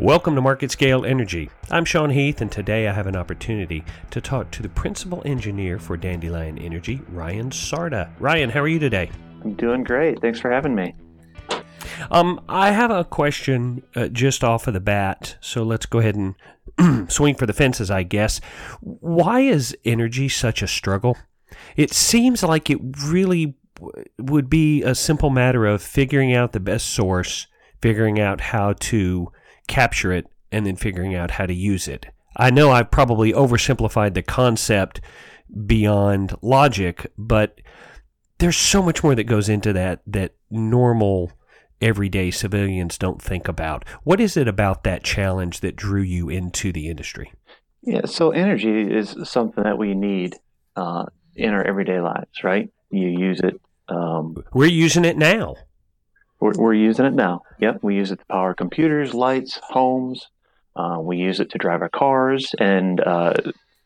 Welcome to Market Scale Energy. I'm Sean Heath, and today I have an opportunity to talk to the principal engineer for Dandelion Energy, Ryan Carda. Ryan, how are you today? I'm doing great. Thanks for having me. Um, I have a question uh, just off of the bat, so let's go ahead and swing for the fences, I guess. Why is energy such a struggle? It seems like it really w- would be a simple matter of figuring out the best source, figuring out how to capture it, and then figuring out how to use it. I know I've probably oversimplified the concept beyond logic, but there's so much more that goes into that that normal everyday civilians don't think about. What is it about that challenge that drew you into the industry? Yeah, so energy is something that we need uh, in our everyday lives, right? You use it. Um, We're using it now. We're, we're using it now. Yep, we use it to power computers, lights, homes. Uh, we use it to drive our cars, and uh,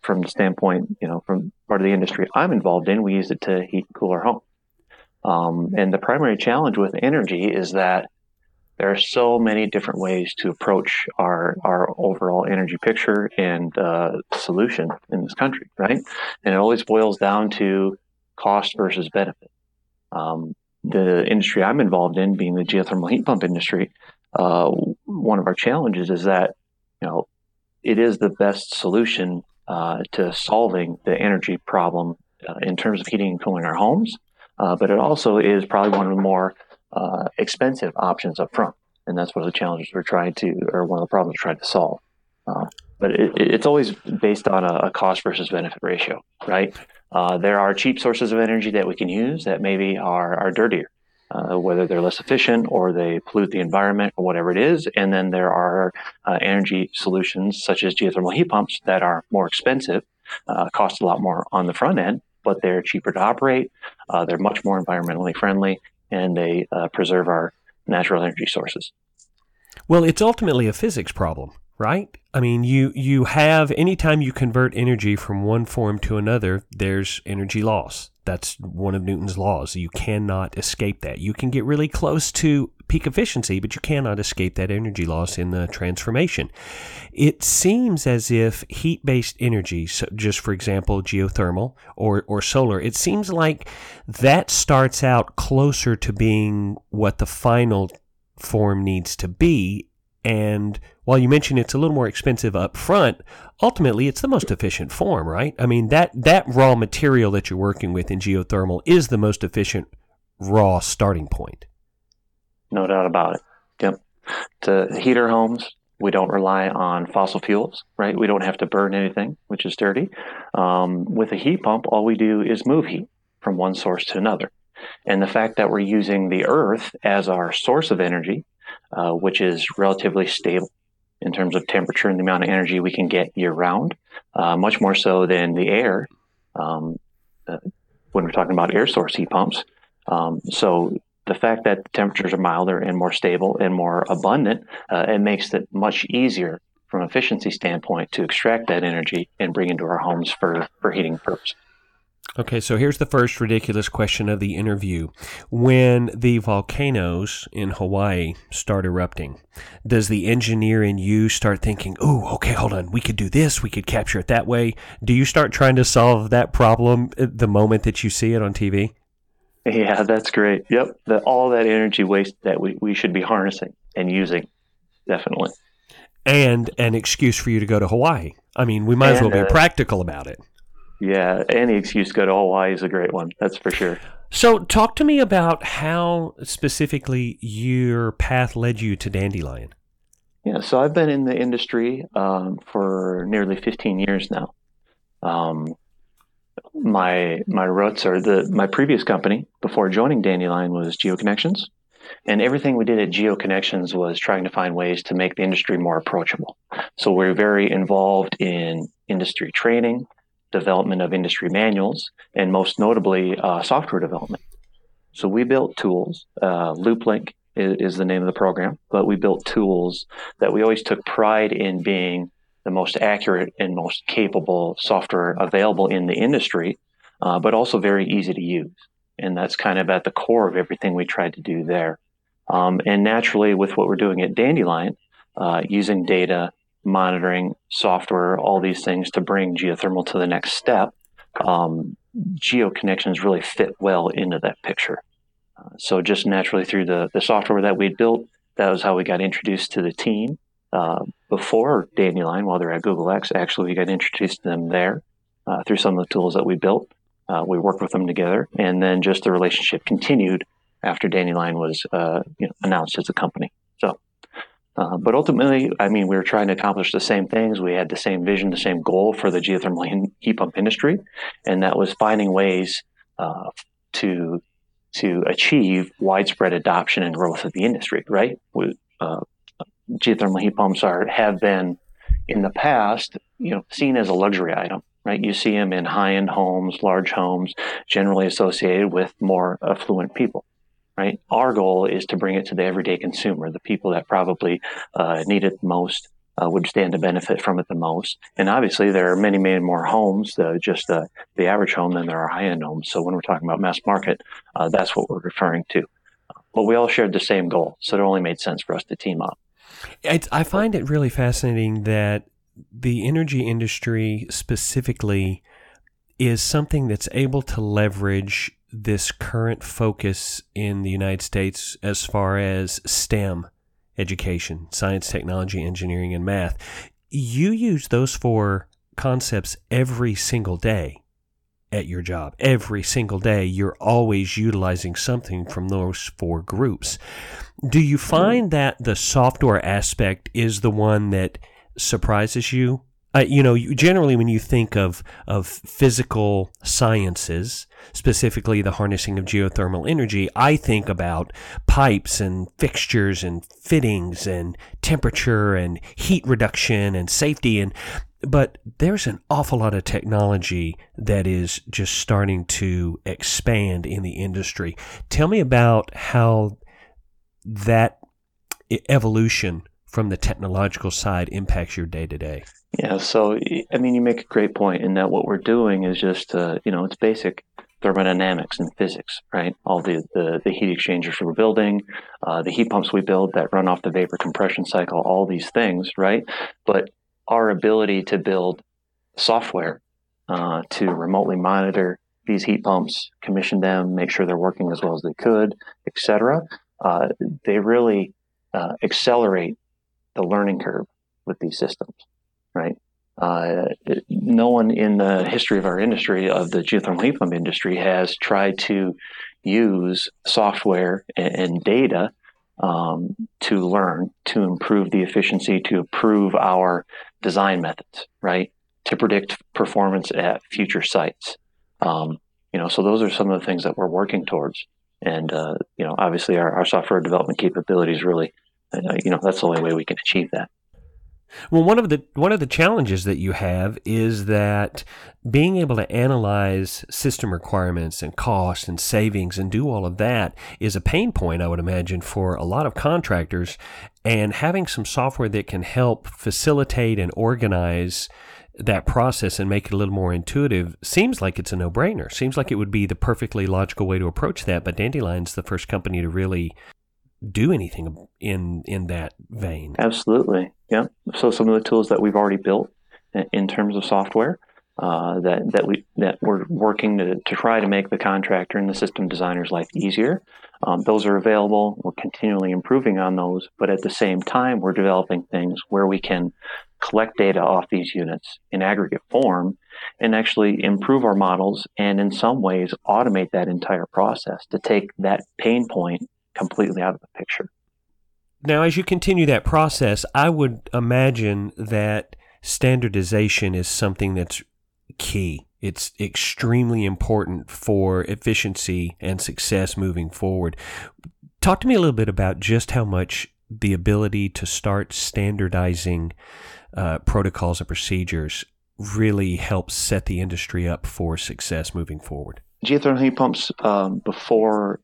from the standpoint, you know, from part of the industry I'm involved in, we use it to heat and cool our home. Um, and the primary challenge with energy is that there are so many different ways to approach our our overall energy picture and uh, solution in this country, right? And it always boils down to cost versus benefit. Um, the industry I'm involved in, being the geothermal heat pump industry, uh, one of our challenges is that you know it is the best solution uh, to solving the energy problem uh, in terms of heating and cooling our homes, uh, but it also is probably one of the more uh, expensive options up front, and that's one of the challenges we're trying to, or one of the problems we're trying to solve. Uh, but it, it's always based on a, a cost versus benefit ratio, right? Uh, there are cheap sources of energy that we can use that maybe are, are dirtier, uh, whether they're less efficient or they pollute the environment or whatever it is. And then there are uh, energy solutions such as geothermal heat pumps that are more expensive, uh, cost a lot more on the front end, but they're cheaper to operate. Uh, they're much more environmentally friendly and they uh, preserve our natural energy sources. Well, it's ultimately a physics problem, right? I mean, you you have anytime you convert energy from one form to another, there's energy loss. That's one of Newton's laws. You cannot escape that. You can get really close to peak efficiency, but you cannot escape that energy loss in the transformation. It seems as if heat based energy, so just for example, geothermal or, or solar, it seems like that starts out closer to being what the final form needs to be. And while you mentioned it's a little more expensive up front, ultimately it's the most efficient form, right? I mean that that raw material that you're working with in geothermal is the most efficient raw starting point. No doubt about it. Yep. To heat our homes, we don't rely on fossil fuels, right? We don't have to burn anything, which is dirty. Um, with a heat pump, all we do is move heat from one source to another. And the fact that we're using the earth as our source of energy, uh, which is relatively stable in terms of temperature and the amount of energy we can get year round, uh, much more so than the air um, uh, when we're talking about air source heat pumps. Um, so the fact that the temperatures are milder and more stable and more abundant, uh, it makes it much easier from efficiency standpoint to extract that energy and bring into our homes for, for heating purposes. Okay, so here's the first ridiculous question of the interview. When the volcanoes in Hawaii start erupting, does the engineer in you start thinking, oh, okay, hold on, we could do this, we could capture it that way? Do you start trying to solve that problem the moment that you see it on TV? Yeah, that's great. Yep. The, all that energy waste that we, we should be harnessing and using, definitely. And an excuse for you to go to Hawaii. I mean, we might as well be uh, practical about it. Yeah, any excuse to go to Hawaii is a great one. That's for sure. So, talk to me about how specifically your path led you to Dandelion. Yeah, so I've been in the industry um, for nearly 15 years now. Um, my my roots are the my previous company before joining Dandelion was GeoConnections, and everything we did at GeoConnections was trying to find ways to make the industry more approachable. So we're very involved in industry training, development of industry manuals, and most notably uh, software development. So we built tools. Uh, LoopLink is, is the name of the program, but we built tools that we always took pride in being the most accurate and most capable software available in the industry, uh, but also very easy to use. And that's kind of at the core of everything we tried to do there. Um, and naturally, with what we're doing at Dandelion, uh, using data, monitoring, software, all these things to bring geothermal to the next step. Um, GeoConnections really fit well into that picture. Uh, so just naturally through the, the software that we'd built, that was how we got introduced to the team. Uh, before Dandelion, while they're at Google X, actually we got introduced to them there uh, through some of the tools that we built. Uh, we worked with them together, and then just the relationship continued after Dandelion was uh, you know, announced as a company. So, uh, but ultimately, I mean, we were trying to accomplish the same things. We had the same vision, the same goal for the geothermal heat pump industry, and that was finding ways uh, to to achieve widespread adoption and growth of the industry. Right? We, uh, geothermal heat pumps are have been in the past, you know, seen as a luxury item right? You see them in high end homes, large homes, generally associated with more affluent people. Right. Our goal is to bring it to the everyday consumer, the people that probably uh, need it the most, uh, would stand to benefit from it the most. And obviously, there are many, many more homes, uh, just the, the average home, than there are high end homes. So when we're talking about mass market, uh, that's what we're referring to. But we all shared the same goal, so it only made sense for us to team up. I find it really fascinating that the energy industry specifically is something that's able to leverage this current focus in the United States as far as STEM education, science, technology, engineering, and math. You use those four concepts every single day at your job. Every single day, you're always utilizing something from those four groups. Do you find that the software aspect is the one that surprises you? Uh, you know, generally when you think of of physical sciences, specifically the harnessing of geothermal energy, I think about pipes and fixtures and fittings and temperature and heat reduction and safety and but there's an awful lot of technology that is just starting to expand in the industry. Tell me about how that evolution from the technological side impacts your day to day? Yeah, so I mean, you make a great point in that what we're doing is just, uh, you know, it's basic thermodynamics and physics, right? All the, the, the heat exchangers we're building, uh, the heat pumps we build that run off the vapor compression cycle, all these things, right? But our ability to build software uh, to remotely monitor these heat pumps, commission them, make sure they're working as well as they could, etc. Uh, they really uh, accelerate the learning curve with these systems, right? Uh, no one in the history of our industry, of the geothermal heat pump industry, has tried to use software and, and data um, to learn, to improve the efficiency, to improve our design methods, right? To predict performance at future sites. Um, you know, so those are some of the things that we're working towards. And, uh, you know, obviously our, our software development capabilities really Uh, you know, that's the only way we can achieve that. Well, one of the one of the challenges that you have is that being able to analyze system requirements and cost and savings and do all of that is a pain point, I would imagine, for a lot of contractors. And having some software that can help facilitate and organize that process and make it a little more intuitive seems like it's a no brainer. Seems like it would be the perfectly logical way to approach that. But Dandelion's the first company to really do anything in in that vein. Absolutely, yeah. So some of the tools that we've already built in terms of software uh, that that we that we're working to, to try to make the contractor and the system designer's life easier. Um, those are available. We're continually improving on those, but at the same time, we're developing things where we can collect data off these units in aggregate form and actually improve our models and in some ways automate that entire process to take that pain point completely out of the picture. Now, as you continue that process, I would imagine that standardization is something that's key. It's extremely important for efficiency and success moving forward. Talk to me a little bit about just how much the ability to start standardizing uh, protocols and procedures really helps set the industry up for success moving forward. Geothermal heat pumps, um, before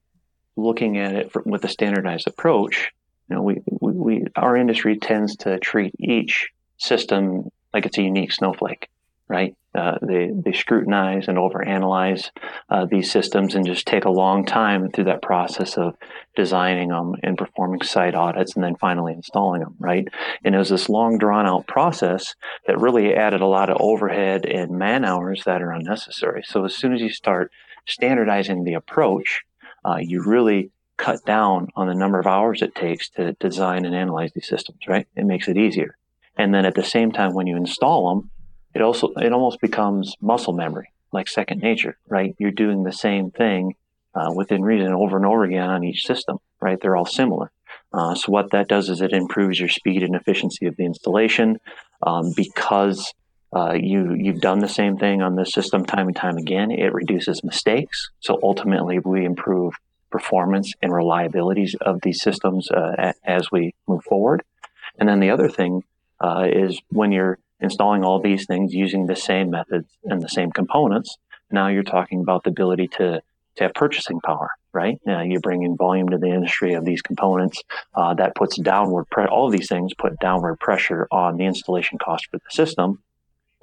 looking at it with a standardized approach, you know, we, we, we, our industry tends to treat each system like it's a unique snowflake, right? Uh, they they scrutinize and overanalyze uh, these systems and just take a long time through that process of designing them and performing site audits and then finally installing them. Right, and it was this long drawn out process that really added a lot of overhead and man hours that are unnecessary. So as soon as you start standardizing the approach, uh, you really cut down on the number of hours it takes to design and analyze these systems. Right, it makes it easier. And then at the same time, when you install them, it also it almost becomes muscle memory, like second nature, right? You're doing the same thing uh, within reason over and over again on each system, right? They're all similar. Uh, so what that does is it improves your speed and efficiency of the installation um, because uh, you you've done the same thing on this system time and time again. It reduces mistakes, so ultimately we improve performance and reliabilities of these systems uh, as we move forward. And then the other thing uh, is when you're installing all these things using the same methods and the same components, now you're talking about the ability to, to have purchasing power, right? Now you're bringing volume to the industry of these components. Uh, that puts downward, pre- all of these things put downward pressure on the installation cost for the system,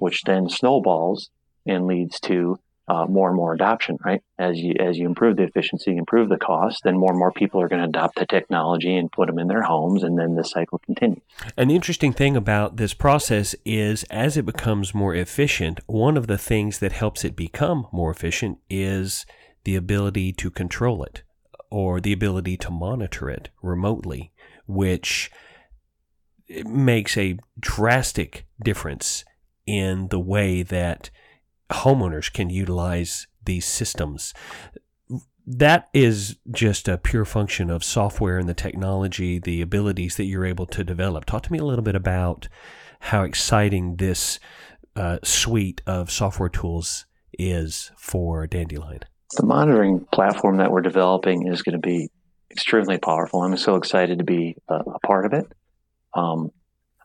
which then snowballs and leads to uh, more and more adoption, right? As you as you improve the efficiency, improve the cost, then more and more people are going to adopt the technology and put them in their homes, and then the cycle continues. An interesting thing about this process is, as it becomes more efficient, one of the things that helps it become more efficient is the ability to control it or the ability to monitor it remotely, which makes a drastic difference in the way that homeowners can utilize these systems. That is just a pure function of software and the technology, the abilities that you're able to develop. Talk to me a little bit about how exciting this uh, suite of software tools is for Dandelion. The monitoring platform that we're developing is going to be extremely powerful. I'm so excited to be a, a part of it. Um,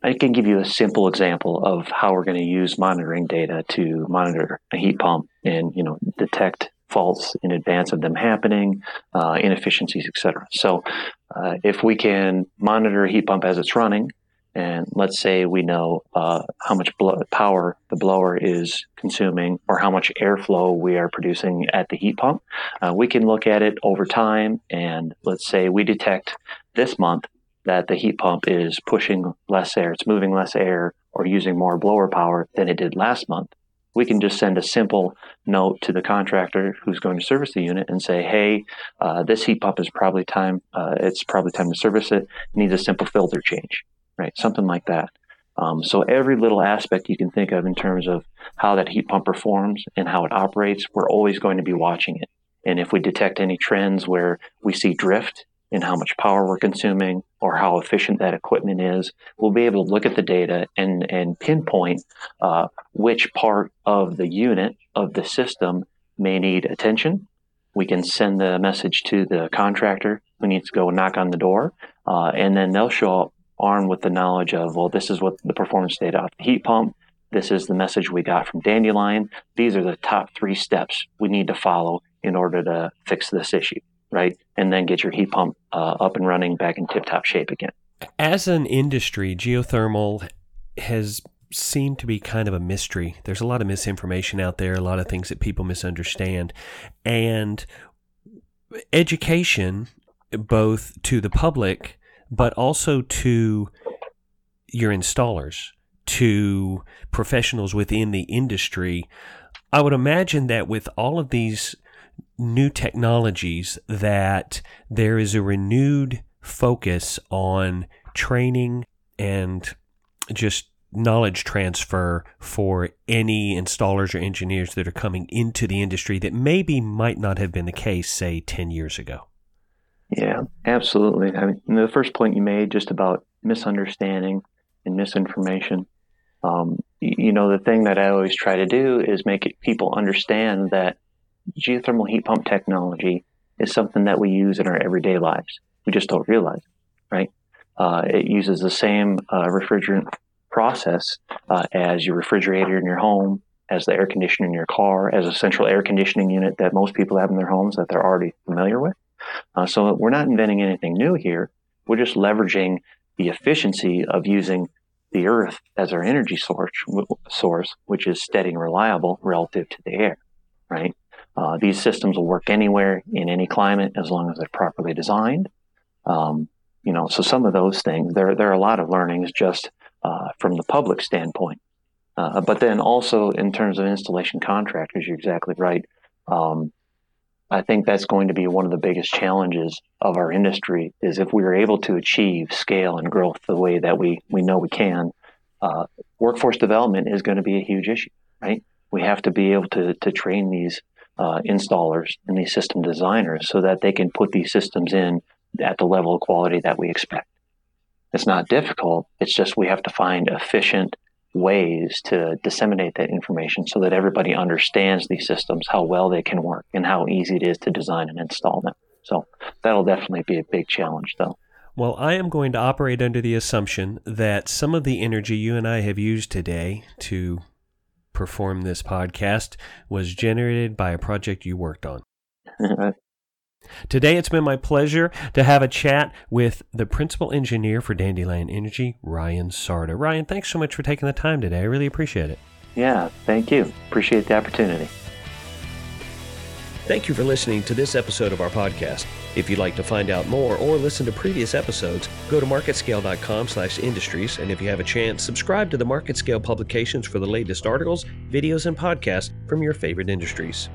I can give you a simple example of how we're going to use monitoring data to monitor a heat pump and you know detect faults in advance of them happening, uh, inefficiencies, etc. So, uh, if we can monitor a heat pump as it's running, and let's say we know uh, how much power the blower is consuming or how much airflow we are producing at the heat pump, uh, we can look at it over time. And let's say we detect this month that the heat pump is pushing less air, it's moving less air or using more blower power than it did last month, we can just send a simple note to the contractor who's going to service the unit and say, "Hey, uh, this heat pump is probably time. Uh, it's probably time to service it. Needs a simple filter change, right? Something like that." Um, so every little aspect you can think of in terms of how that heat pump performs and how it operates, we're always going to be watching it. And if we detect any trends where we see drift in how much power we're consuming or how efficient that equipment is, we'll be able to look at the data and, and pinpoint uh, which part of the unit of the system may need attention. We can send the message to the contractor who needs to go knock on the door, uh, and then they'll show up armed with the knowledge of, well, this is what the performance data off the heat pump. This is the message we got from Dandelion. These are the top three steps we need to follow in order to fix this issue right? And then get your heat pump uh, up and running back in tip top shape again. As an industry, geothermal has seemed to be kind of a mystery. There's a lot of misinformation out there, a lot of things that people misunderstand. And education, both to the public, but also to your installers, to professionals within the industry. I would imagine that with all of these new technologies that there is a renewed focus on training and just knowledge transfer for any installers or engineers that are coming into the industry that maybe might not have been the case, say, 10 years ago. Yeah, absolutely. I mean, the first point you made just about misunderstanding and misinformation. Um, you know, the thing that I always try to do is make it, people understand that geothermal heat pump technology is something that we use in our everyday lives. We just don't realize, right? Uh, it uses the same uh, refrigerant process uh, as your refrigerator in your home, as the air conditioner in your car, as a central air conditioning unit that most people have in their homes that they're already familiar with. Uh, so we're not inventing anything new here. We're just leveraging the efficiency of using the earth as our energy source, source which is steady and reliable relative to the air, right? Uh, these systems will work anywhere in any climate as long as they're properly designed. Um, you know, so some of those things, there, there are a lot of learnings just uh, from the public standpoint. Uh, but then also in terms of installation contractors, you're exactly right. Um, I think that's going to be one of the biggest challenges of our industry is if we are able to achieve scale and growth the way that we, we know we can, uh, workforce development is going to be a huge issue, right? We have to be able to, to train these uh, installers and these system designers so that they can put these systems in at the level of quality that we expect. It's not difficult. It's just we have to find efficient ways to disseminate that information so that everybody understands these systems, how well they can work, and how easy it is to design and install them. So that'll definitely be a big challenge, though. Well, I am going to operate under the assumption that some of the energy you and I have used today to perform this podcast was generated by a project you worked on. Today, it's been my pleasure to have a chat with the principal engineer for Dandelion Energy, Ryan Carda. Ryan, thanks so much for taking the time today. I really appreciate it. Yeah, thank you. Appreciate the opportunity. Thank you for listening to this episode of our podcast. If you'd like to find out more or listen to previous episodes, go to marketscale.com slash industries. And if you have a chance, subscribe to the MarketScale publications for the latest articles, videos, and podcasts from your favorite industries.